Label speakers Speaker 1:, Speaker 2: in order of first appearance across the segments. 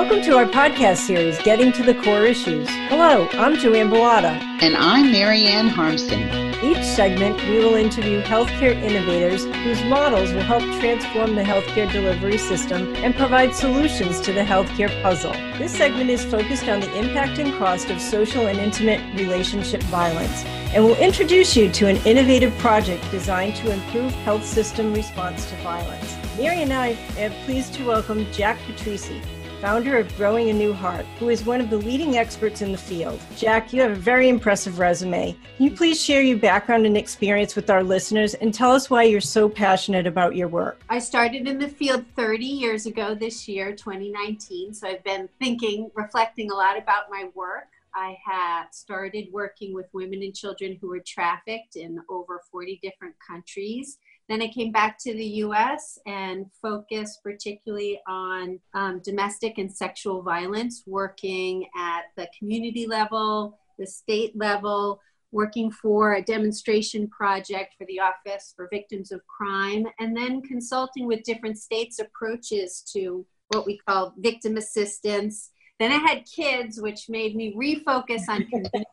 Speaker 1: Welcome to our podcast series, Getting to the Core Issues. Hello, I'm Joanne Bellata.
Speaker 2: And I'm Marianne Harmson.
Speaker 1: Each segment, we will interview healthcare innovators whose models will help transform the healthcare delivery system and provide solutions to the healthcare puzzle. This segment is focused on the impact and cost of social and intimate relationship violence and will introduce you to an innovative project designed to improve health system response to violence. Mary and I are pleased to welcome Jack Patrici, founder of Growing a New Heart, who is one of the leading experts in the field. Jack, you have a very impressive resume. Can you please share your background and experience with our listeners and tell us why you're so passionate about your work?
Speaker 3: I started in the field 30 years ago this year, 2019. So I've been thinking, reflecting a lot about my work. I had started working with women and children who were trafficked in over 40 different countries. Then I came back to the US and focused particularly on um, domestic and sexual violence, working at the community level, the state level, working for a demonstration project for the Office for Victims of Crime, and then consulting with different states' approaches to what we call victim assistance. Then I had kids, which made me refocus on community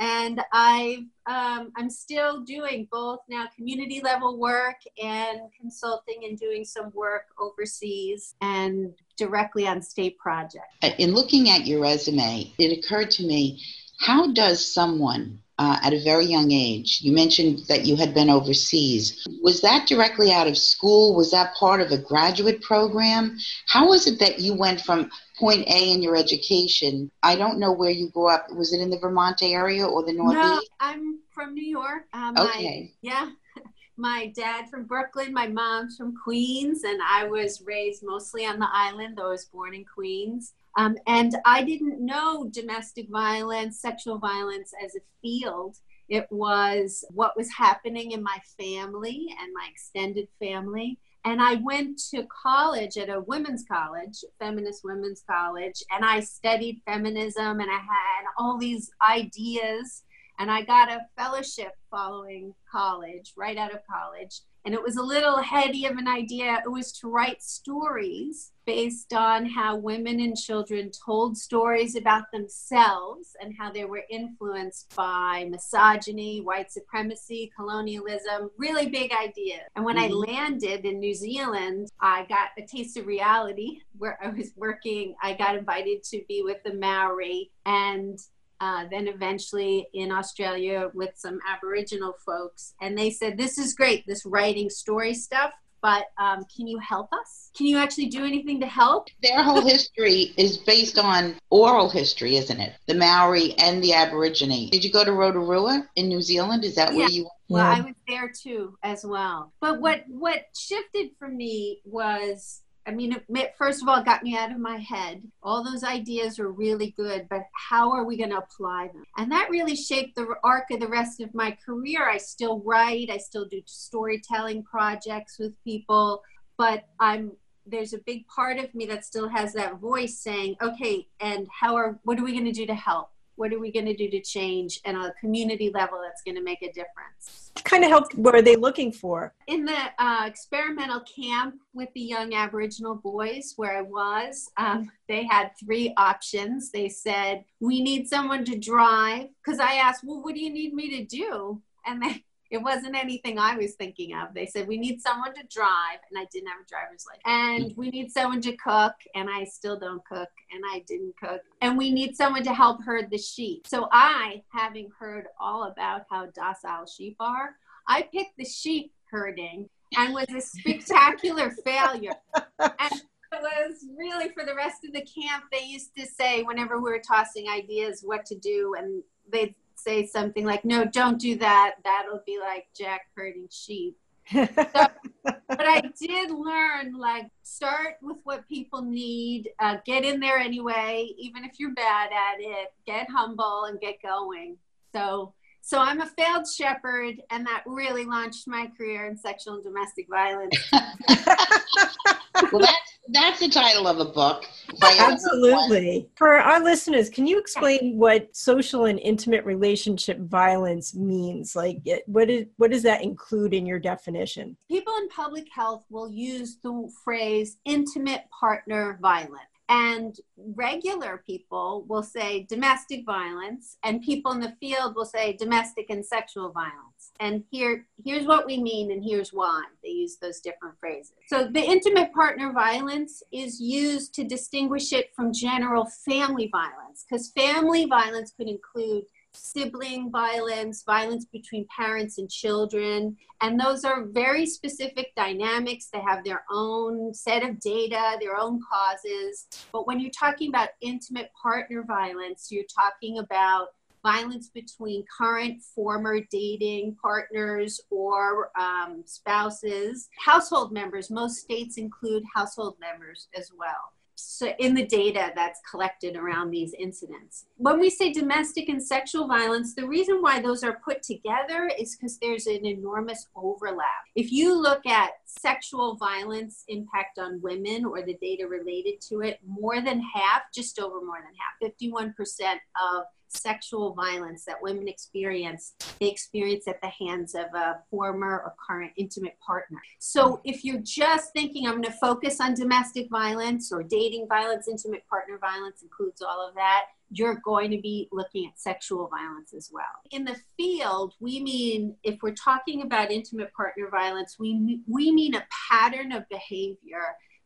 Speaker 3: and I um, I'm still doing both now community level work and consulting and doing some work overseas and directly on state projects.
Speaker 2: Uh, in looking at your resume, it occurred to me, how does someone uh, at a very young age. You mentioned that you had been overseas. Was that directly out of school? Was that part of a graduate program? How was it that you went from point A in your education? I don't know where you grew up. Was it in the Vermont area or the Northeast? No,
Speaker 3: I'm from New York.
Speaker 2: Um, okay.
Speaker 3: My, yeah. My dad from Brooklyn, my mom's from Queens, and I was raised mostly on the island, though I was born in Queens. Um, and I didn't know domestic violence, sexual violence as a field. It was what was happening in my family and my extended family. And I went to college at a women's college, feminist women's college, and I studied feminism and I had all these ideas. And I got a fellowship following college, right out of college and it was a little heady of an idea. It was to write stories based on how women and children told stories about themselves and how they were influenced by misogyny, white supremacy, colonialism, really big ideas. And when mm-hmm. I landed in New Zealand, I got a taste of reality where I was working. I got invited to be with the Maori and uh, then eventually in Australia with some Aboriginal folks. And they said, This is great, this writing story stuff, but um, can you help us? Can you actually do anything to help?
Speaker 2: Their whole history is based on oral history, isn't it? The Maori and the Aborigine. Did you go to Rotorua in New Zealand? Is that yeah. where you
Speaker 3: well, I was there too as well. But what what shifted for me was I mean, it, first of all, it got me out of my head. All those ideas are really good, but how are we going to apply them? And that really shaped the arc of the rest of my career. I still write, I still do storytelling projects with people, but I'm there's a big part of me that still has that voice saying, okay, and how are what are we going to do to help? What are we going to do to change and a community level that's going to make a difference?
Speaker 1: What kind of help were they looking for?
Speaker 3: In the uh, experimental camp with the young aboriginal boys where i was um, they had three options. They said we need someone to drive. Because i asked well what do you need me to do? And they it wasn't anything I was thinking of. They said, we need someone to drive, and I didn't have a driver's license. And we need someone to cook, and I still don't cook, and I didn't cook. And we need someone to help herd the sheep. So I, having heard all about how docile sheep are, I picked the sheep herding and was a spectacular failure. And it was really for the rest of the camp, they used to say, whenever we were tossing ideas what to do, and they'd say something like, no, don't do that. That'll be like Jack herding sheep. so, but I did learn like start with what people need, uh, get in there anyway, even if you're bad at it, get humble and get going. So, so I'm a failed shepherd, and that really launched my career in sexual and domestic violence.
Speaker 2: well, that's that's the title of a book.
Speaker 1: Absolutely. For our listeners, can you explain what social and intimate relationship violence means? Like, what is what does that include in your definition?
Speaker 3: People in public health will use the phrase intimate partner violence. And regular people will say domestic violence, and people in the field will say domestic and sexual violence. And here, here's what we mean, and here's why they use those different phrases. So, the intimate partner violence is used to distinguish it from general family violence, because family violence could include sibling violence, violence between parents and children. And those are very specific dynamics. They have their own set of data, their own causes. But when you're talking about intimate partner violence, you're talking about violence between current, former dating partners or um, spouses, household members. Most states include household members as well so in the data that's collected around these incidents. When we say domestic and sexual violence, the reason why those are put together is because there's an enormous overlap. If you look at sexual violence impact on women or the data related to it, more than half, just over more than half, 51% of sexual violence that women experience, they experience at the hands of a former or current intimate partner. So if you're just thinking, I'm going to focus on domestic violence or dating violence, intimate partner violence includes all of that, you're going to be looking at sexual violence as well. In the field, we mean, if we're talking about intimate partner violence, we, we mean a pattern of behavior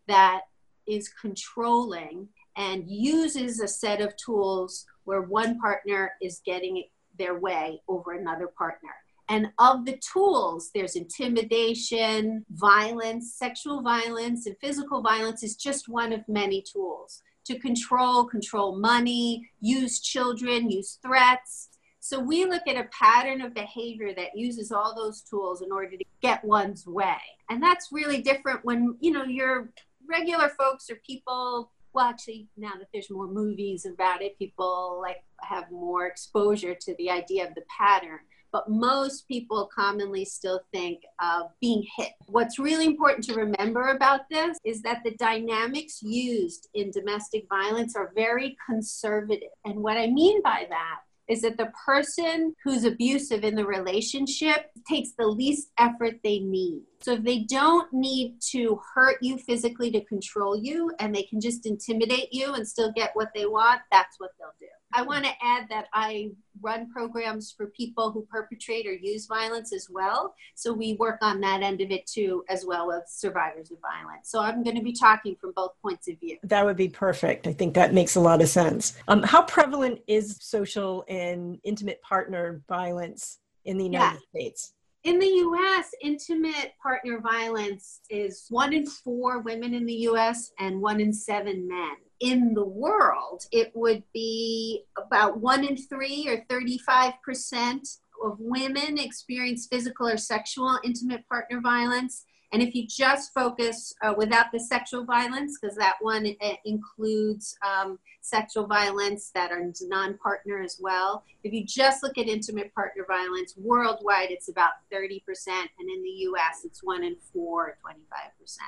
Speaker 3: that is controlling and uses a set of tools where one partner is getting their way over another partner. And of the tools, there's intimidation, violence, sexual violence, and physical violence is just one of many tools to control, control money, use children, use threats. So we look at a pattern of behavior that uses all those tools in order to get one's way. And that's really different when, you know, your regular folks or people well actually now that there's more movies about it people like have more exposure to the idea of the pattern but most people commonly still think of being hit. What's really important to remember about this is that the dynamics used in domestic violence are very conservative. And what I mean by that is that the person who's abusive in the relationship takes the least effort they need. So if they don't need to hurt you physically to control you and they can just intimidate you and still get what they want, that's what they'll do. I want to add that I run programs for people who perpetrate or use violence as well. So we work on that end of it too, as well as survivors of violence. So I'm going to be talking from both points of view.
Speaker 1: That would be perfect. I think that makes a lot of sense. Um, how prevalent is social and intimate partner violence in the United yeah. States?
Speaker 3: In the US, intimate partner violence is one in four women in the US and one in seven men in the world, it would be about one in three or 35% of women experience physical or sexual intimate partner violence. And if you just focus uh, without the sexual violence, because that one uh, includes um, sexual violence that are non partner as well, if you just look at intimate partner violence worldwide, it's about 30%. And in the US, it's one in four, 25%.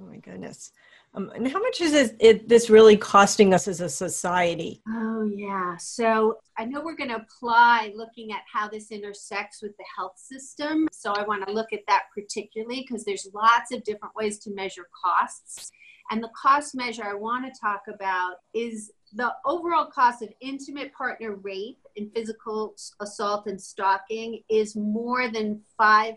Speaker 1: Oh my goodness. Um, and how much is this, it, this really costing us as a society?
Speaker 3: Oh, yeah. So I know we're going to apply looking at how this intersects with the health system. So I want to look at that particularly because there's lots of different ways to measure costs. And the cost measure I want to talk about is the overall cost of intimate partner rape and physical assault and stalking is more than 5.8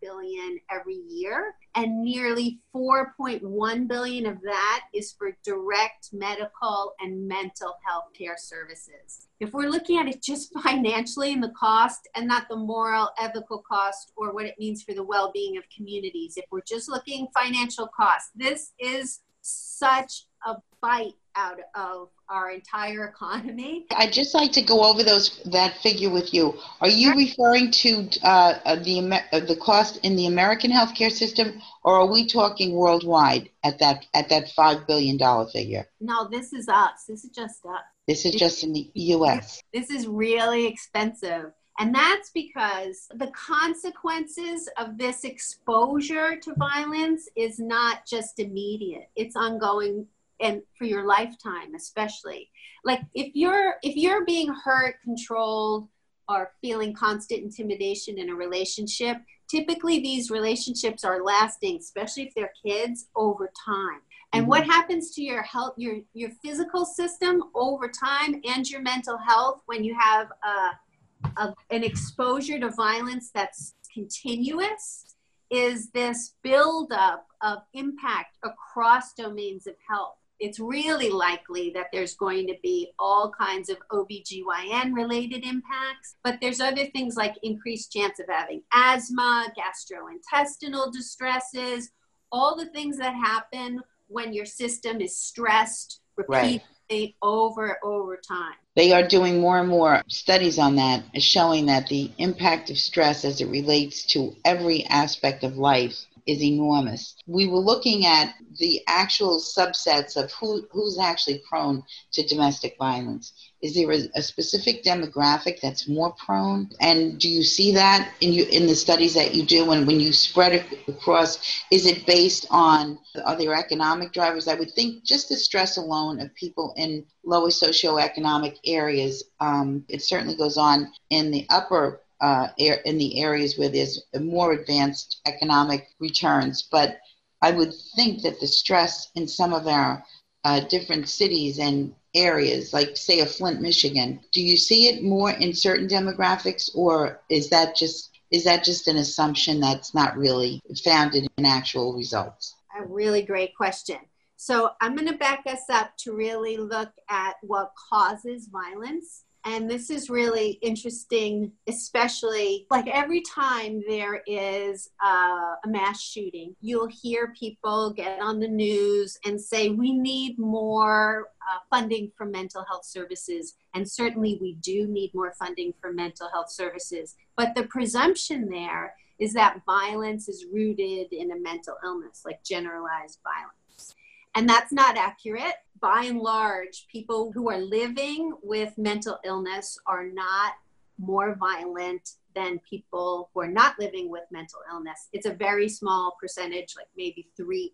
Speaker 3: billion every year and nearly 4.1 billion of that is for direct medical and mental health care services. If we're looking at it just financially and the cost and not the moral ethical cost or what it means for the well-being of communities if we're just looking financial cost this is such a bite out of our entire economy.
Speaker 2: I'd just like to go over those that figure with you. Are you referring to uh, uh the uh, the cost in the American healthcare system, or are we talking worldwide at that at that five billion dollar figure?
Speaker 3: No, this is us. This is just us.
Speaker 2: This is just in the U.S.
Speaker 3: This is really expensive. And that's because the consequences of this exposure to violence is not just immediate, it's ongoing and for your lifetime especially like if you're if you're being hurt controlled or feeling constant intimidation in a relationship typically these relationships are lasting especially if they're kids over time And mm-hmm. what happens to your health, your your physical system over time, and your mental health when you have a, a an exposure to violence that's continuous? Is this buildup of impact across domains of health? It's really likely that there's going to be all kinds of OBGYN related impacts, but there's other things like increased chance of having asthma, gastrointestinal distresses, all the things that happen when your system is stressed repeatedly right. over over time.
Speaker 2: They are doing more and more studies on that, showing that the impact of stress as it relates to every aspect of life is enormous. We were looking at the actual subsets of who, who's actually prone to domestic violence. Is there a, a, specific demographic that's more prone? And do you see that in you in the studies that you do? And when you spread it across, is it based on are there economic drivers? I would think just the stress alone of people in lower socioeconomic areas. Um, it certainly goes on in the upper uh, in the areas where there's more advanced economic returns. But I would think that the stress in some of our uh, different cities and areas, like say a Flint, Michigan, do you see it more in certain demographics, or is that just is that just an assumption that's not really founded in actual results?
Speaker 3: A really great question. So I'm going to back us up to really look at what causes violence and this is really interesting, especially like every time there is a, a, mass shooting, you'll hear people get on the news and say, we need more uh, funding for mental health services. And certainly we do need more funding for mental health services. But the presumption there is that violence is rooted in a mental illness, like generalized violence. And that's not accurate by and large, people who are living with mental illness are not more violent than people who are not living with mental illness. It's a very small percentage, like maybe 3%.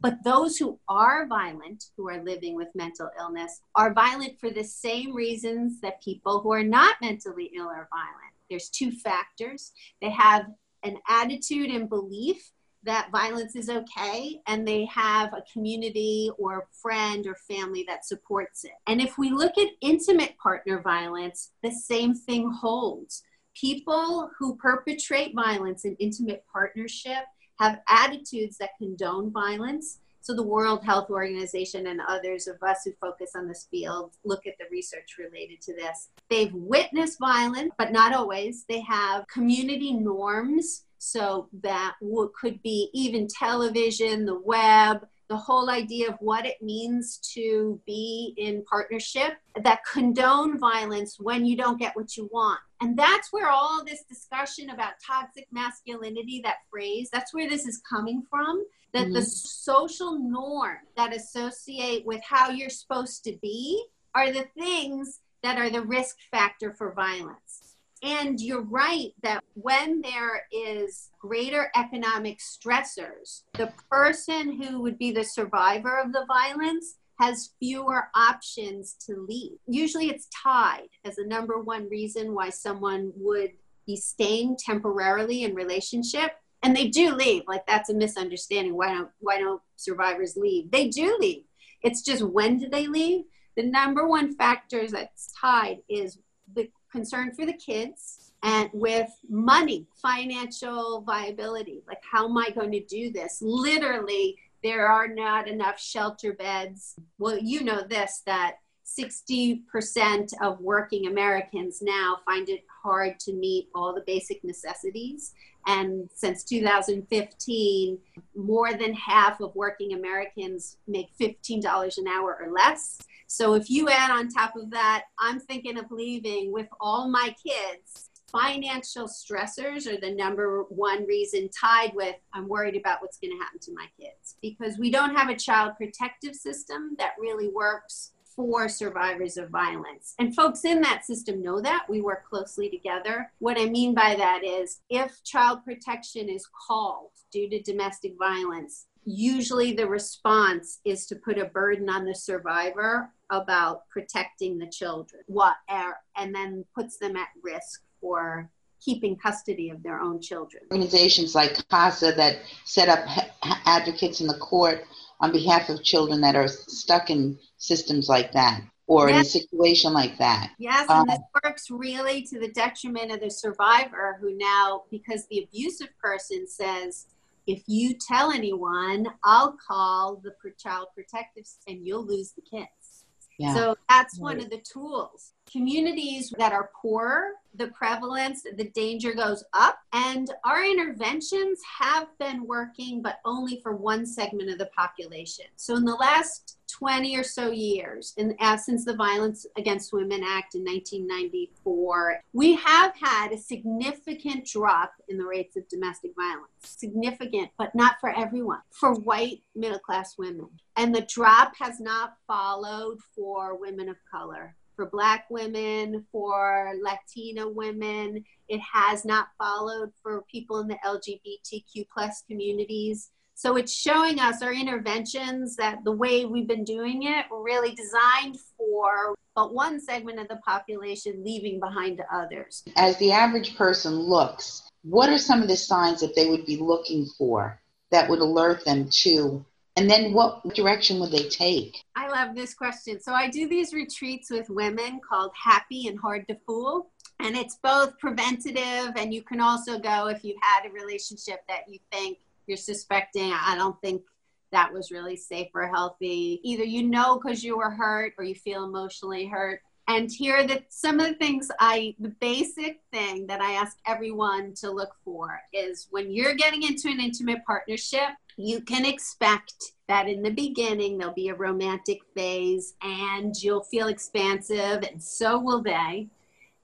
Speaker 3: But those who are violent, who are living with mental illness, are violent for the same reasons that people who are not mentally ill are violent. There's two factors. They have an attitude and belief that violence is okay and they have a community or friend or family that supports it. And if we look at intimate partner violence, the same thing holds. People who perpetrate violence in intimate partnership have attitudes that condone violence. So, the World Health Organization and others of us who focus on this field look at the research related to this. They've witnessed violence, but not always. They have community norms so that could be even television, the web, the whole idea of what it means to be in partnership that condone violence when you don't get what you want. And that's where all this discussion about toxic masculinity, that phrase, that's where this is coming from. That mm-hmm. the social norm that associate with how you're supposed to be are the things that are the risk factor for violence. And you're right that when there is greater economic stressors, the person who would be the survivor of the violence has fewer options to leave. Usually it's tied as the number one reason why someone would be staying temporarily in relationship. And they do leave. Like that's a misunderstanding. Why don't why don't survivors leave? They do leave. It's just when do they leave? The number one factor that's tied is the concern for the kids and with money, financial viability. Like, how am I going to do this? Literally, there are not enough shelter beds. Well, you know this that 60% of working Americans now find it hard to meet all the basic necessities. And since 2015, more than half of working Americans make $15 an hour or less. So if you add on top of that, I'm thinking of leaving with all my kids. Financial stressors are the number one reason tied with I'm worried about what's going to happen to my kids because we don't have a child protective system that really works for survivors of violence. And folks in that system know that. We work closely together. What I mean by that is if child protection is called due to domestic violence, usually the response is to put a burden on the survivor about protecting the children what and then puts them at risk for keeping custody of their own children
Speaker 2: organizations like casa that set up advocates in the court on behalf of children that are stuck in systems like that or yes. in a situation like that.
Speaker 3: Yes, and um, this works really to the detriment of the survivor who now, because the abusive person says, if you tell anyone, I'll call the child protective and you'll lose the kids. Yeah. So that's right. one of the tools. Communities that are poor, the prevalence, the danger goes up. And our interventions have been working, but only for one segment of the population. So in the last 20 or so years, in uh, since the Violence Against Women Act in 1994, we have had a significant drop in the rates of domestic violence. Significant, but not for everyone, for white middle class women. And the drop has not followed for women of color. For Black women, for Latina women, it has not followed for people in the LGBTQ plus communities. So it's showing us our interventions that the way we've been doing it were really designed for but one segment of the population leaving behind others.
Speaker 2: As the average person looks, what are some of the signs that they would be looking for that would alert them to and then what direction would they take?
Speaker 3: I love this question. So I do these retreats with women called Happy and Hard to Fool. And it's both preventative, and you can also go if you've had a relationship that you think you're suspecting, I don't think that was really safe or healthy. Either you know because you were hurt or you feel emotionally hurt. And here are the, some of the things I, the basic thing that I ask everyone to look for is when you're getting into an intimate partnership, you can expect that in the beginning there'll be a romantic phase and you'll feel expansive, and so will they.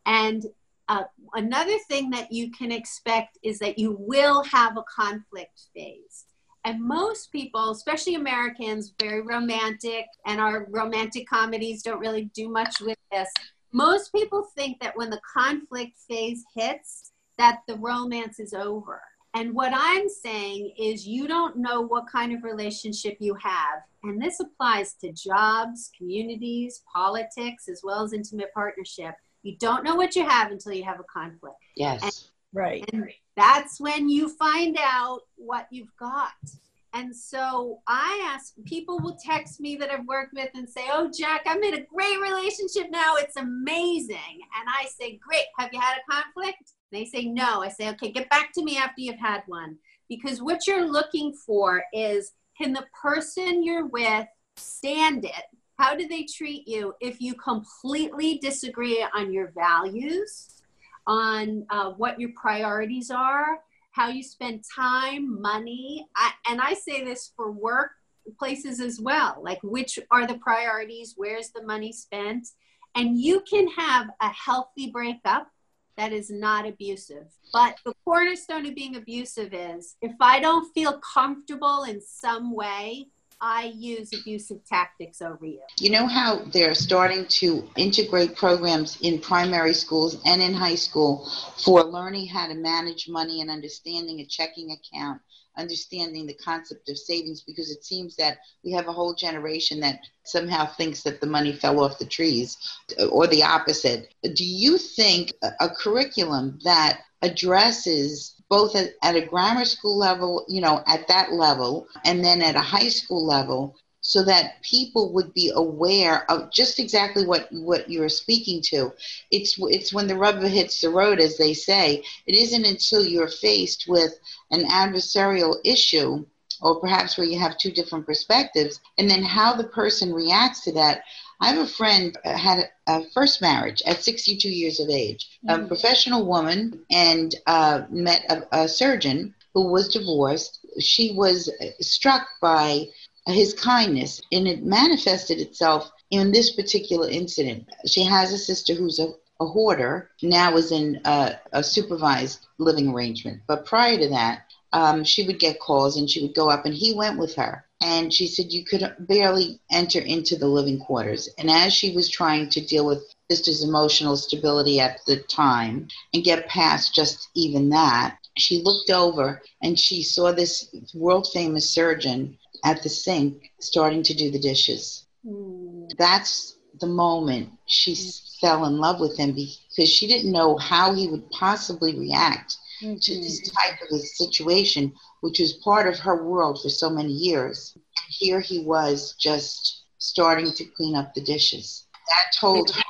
Speaker 3: And uh, another thing that you can expect is that you will have a conflict phase. And most people, especially Americans, very romantic, and our romantic comedies don't really do much with this. Most people think that when the conflict phase hits, that the romance is over. And what I'm saying is, you don't know what kind of relationship you have. And this applies to jobs, communities, politics, as well as intimate partnership. You don't know what you have until you have a conflict.
Speaker 2: Yes.
Speaker 1: And, right.
Speaker 3: And that's when you find out what you've got. And so I ask people will text me that I've worked with and say, Oh, Jack, I'm in a great relationship now. It's amazing. And I say, Great. Have you had a conflict? They say, No. I say, Okay, get back to me after you've had one. Because what you're looking for is can the person you're with stand it how do they treat you if you completely disagree on your values, on uh, what your priorities are, how you spend time, money? I, and I say this for work places as well like which are the priorities, where's the money spent? And you can have a healthy breakup that is not abusive. But the cornerstone of being abusive is if I don't feel comfortable in some way I use abusive tactics over you.
Speaker 2: You know how they're starting to integrate programs in primary schools and in high school for learning how to manage money and understanding a checking account, understanding the concept of savings, because it seems that we have a whole generation that somehow thinks that the money fell off the trees or the opposite. Do you think a curriculum that addresses both at, at a grammar school level, you know, at that level, and then at a high school level, so that people would be aware of just exactly what what you're speaking to. It's it's when the rubber hits the road, as they say. It isn't until you're faced with an adversarial issue, or perhaps where you have two different perspectives, and then how the person reacts to that I have a friend uh, had a first marriage at 62 years of age, mm-hmm. a professional woman, and uh, met a, a surgeon who was divorced. She was uh, struck by his kindness, and it manifested itself in this particular incident. She has a sister who's a, a hoarder, now is in a, a, supervised living arrangement. But prior to that, um, she would get calls and she would go up, and he went with her and she said you could barely enter into the living quarters. And as she was trying to deal with sister's emotional stability at the time and get past just even that, she looked over and she saw this world famous surgeon at the sink starting to do the dishes. Mm. That's the moment she mm. fell in love with him because she didn't know how he would possibly react mm-hmm. to this type of a situation, which was part of her world for so many years. Here he was just starting to clean up the dishes. That told her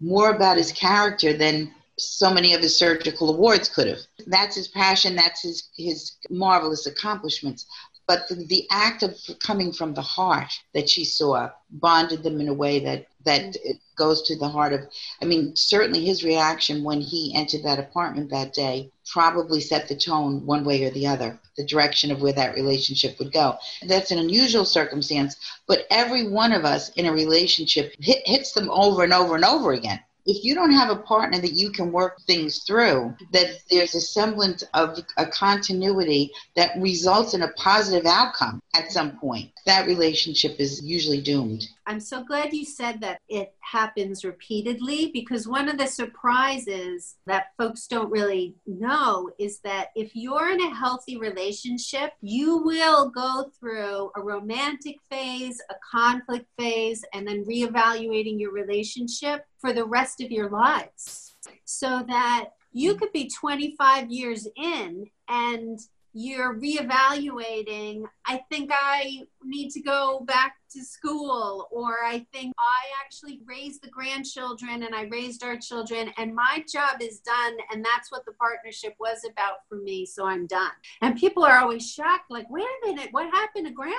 Speaker 2: more about his character than so many of his surgical awards could have. That's his passion, that's his, his marvelous accomplishments. But the, the act of coming from the heart that she saw bonded them in a way that that mm. goes to the heart of i mean certainly his reaction when he entered that apartment that day probably set the tone one way or the other the direction of where that relationship would go. That's an unusual circumstance but every one of us in a relationship hit, hits them over and over and over again if you don't have a partner that you can work things through, that there's a semblance of a continuity that results in a positive outcome at some point, that relationship is usually doomed.
Speaker 3: I'm so glad you said that it happens repeatedly because one of the surprises that folks don't really know is that if you're in a healthy relationship, you will go through a romantic phase, a conflict phase, and then reevaluating your relationship for the rest of your lives. So that you could be 25 years in and you're reevaluating i think i need to go back to school or i think i actually raised the grandchildren and i raised our children and my job is done and that's what the partnership was about for me so i'm done. And people are always shocked like wait a minute what happened to grandma?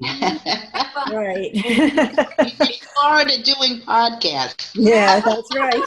Speaker 1: Right.
Speaker 2: Florida doing podcasts.
Speaker 1: Yeah that's right.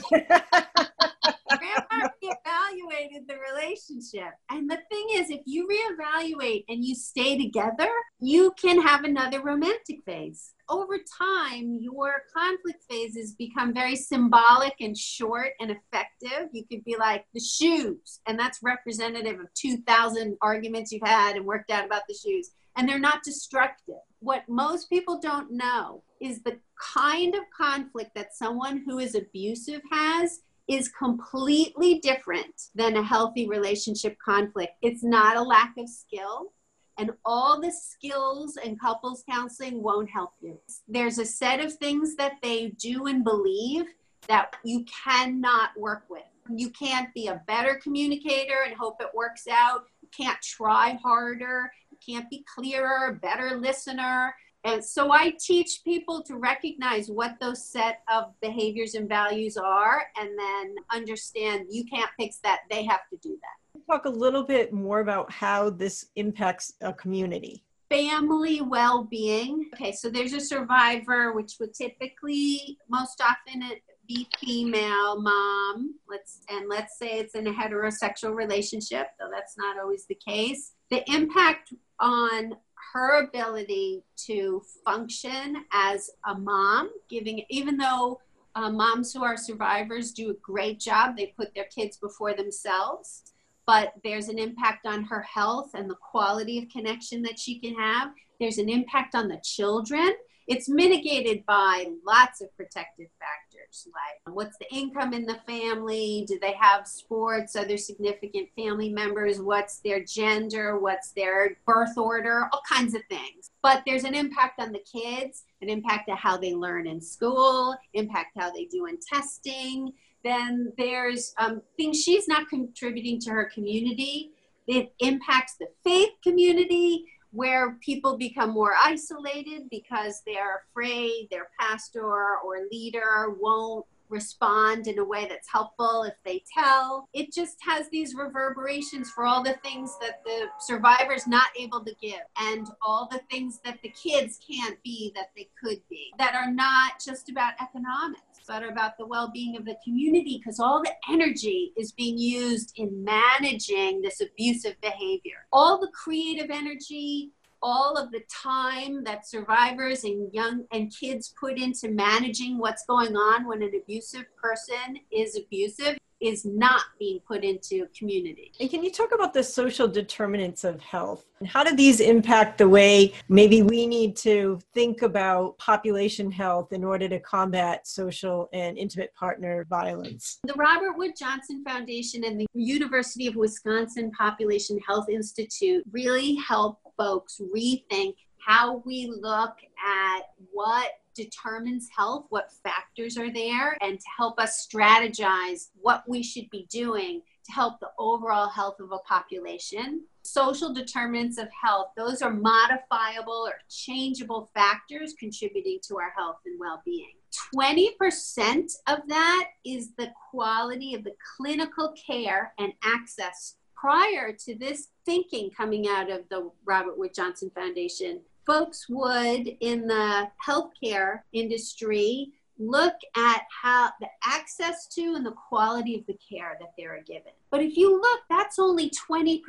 Speaker 3: Grandma reevaluated the relationship. And the thing is, if you reevaluate and you stay together, you can have another romantic phase. Over time, your conflict phases become very symbolic and short and effective. You could be like the shoes, and that's representative of 2,000 arguments you've had and worked out about the shoes. And they're not destructive. What most people don't know is the kind of conflict that someone who is abusive has is completely different than a healthy relationship conflict. It's not a lack of skill, and all the skills and couples counseling won't help you. There's a set of things that they do and believe that you cannot work with. You can't be a better communicator and hope it works out. You can't try harder. You can't be clearer, better listener. And so I teach people to recognize what those set of behaviors and values are and then understand you can't fix that, they have to do that.
Speaker 1: Talk a little bit more about how this impacts a community.
Speaker 3: Family well being. Okay, so there's a survivor, which would typically, most often, be female mom let's and let's say it's in a heterosexual relationship though that's not always the case the impact on her ability to function as a mom, giving, even though uh, moms who are survivors do a great job, they put their kids before themselves, but there's an impact on her health and the quality of connection that she can have. There's an impact on the children. It's mitigated by lots of protective factors like what's the income in the family? Do they have sports? Other significant family members? What's their gender? What's their birth order? All kinds of things. But there's an impact on the kids, an impact on how they learn in school, impact how they do in testing. Then there's um, things she's not contributing to her community. It impacts the faith community where people become more isolated because they're afraid their pastor or leader won't respond in a way that's helpful if they tell. It just has these reverberations for all the things that the survivor's not able to give and all the things that the kids can't be that they could be that are not just about economics but about the well-being of the community because all the energy is being used in managing this abusive behavior. All the creative energy, all of the time that survivors and young and kids put into managing what's going on when an abusive person is abusive is not being put into community.
Speaker 1: And can you talk about the social determinants of health? And how do these impact the way maybe we need to think about population health in order to combat social and intimate partner violence?
Speaker 3: The Robert Wood Johnson Foundation and the University of Wisconsin Population Health Institute really help folks rethink how we look at what determines health, what factors are there, and to help us strategize what we should be doing to help the overall health of a population. Social determinants of health, those are modifiable or changeable factors contributing to our health and well being. 20% of that is the quality of the clinical care and access prior to this thinking coming out of the Robert Wood Johnson Foundation. Folks would, in the healthcare industry, look at how the access to and the quality of the care that they're given. But if you look, that's only 20%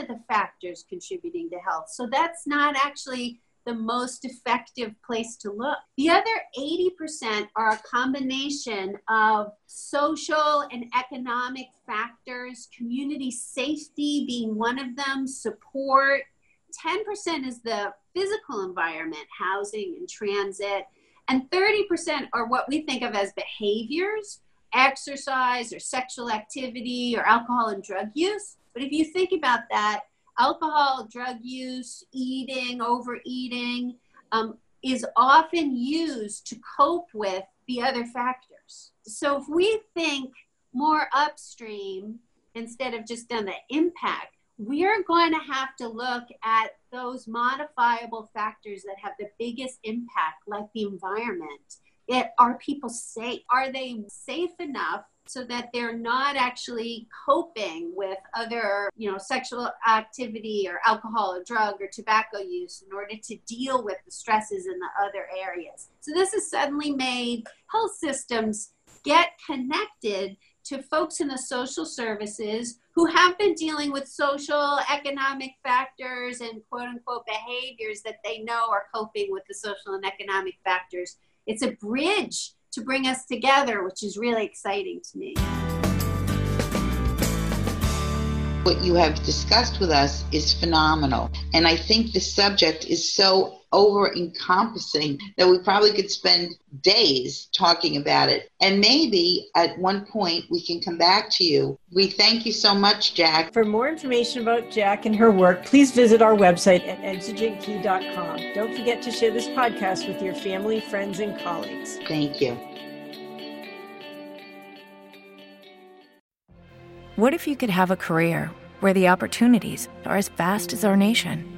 Speaker 3: of the factors contributing to health. So that's not actually the most effective place to look. The other 80% are a combination of social and economic factors, community safety being one of them, support. 10% is the physical environment, housing and transit. And 30% are what we think of as behaviors, exercise or sexual activity or alcohol and drug use. But if you think about that, alcohol, drug use, eating, overeating um, is often used to cope with the other factors. So if we think more upstream instead of just on the impact, we're going to have to look at those modifiable factors that have the biggest impact, like the environment. It, are people safe? Are they safe enough so that they're not actually coping with other, you know, sexual activity or alcohol or drug or tobacco use in order to deal with the stresses in the other areas. So this has suddenly made health systems get connected to folks in the social services who have been dealing with social, economic factors and quote unquote behaviors that they know are coping with the social and economic factors. It's a bridge to bring us together, which is really exciting to me.
Speaker 2: What you have discussed with us is phenomenal. And I think the subject is so over encompassing that we probably could spend days talking about it. And maybe at one point we can come back to you. We thank you so much, Jack.
Speaker 1: For more information about Jack and her work, please visit our website at exigentkey.com. Don't forget to share this podcast with your family, friends, and colleagues.
Speaker 2: Thank you.
Speaker 4: What if you could have a career where the opportunities are as vast as our nation?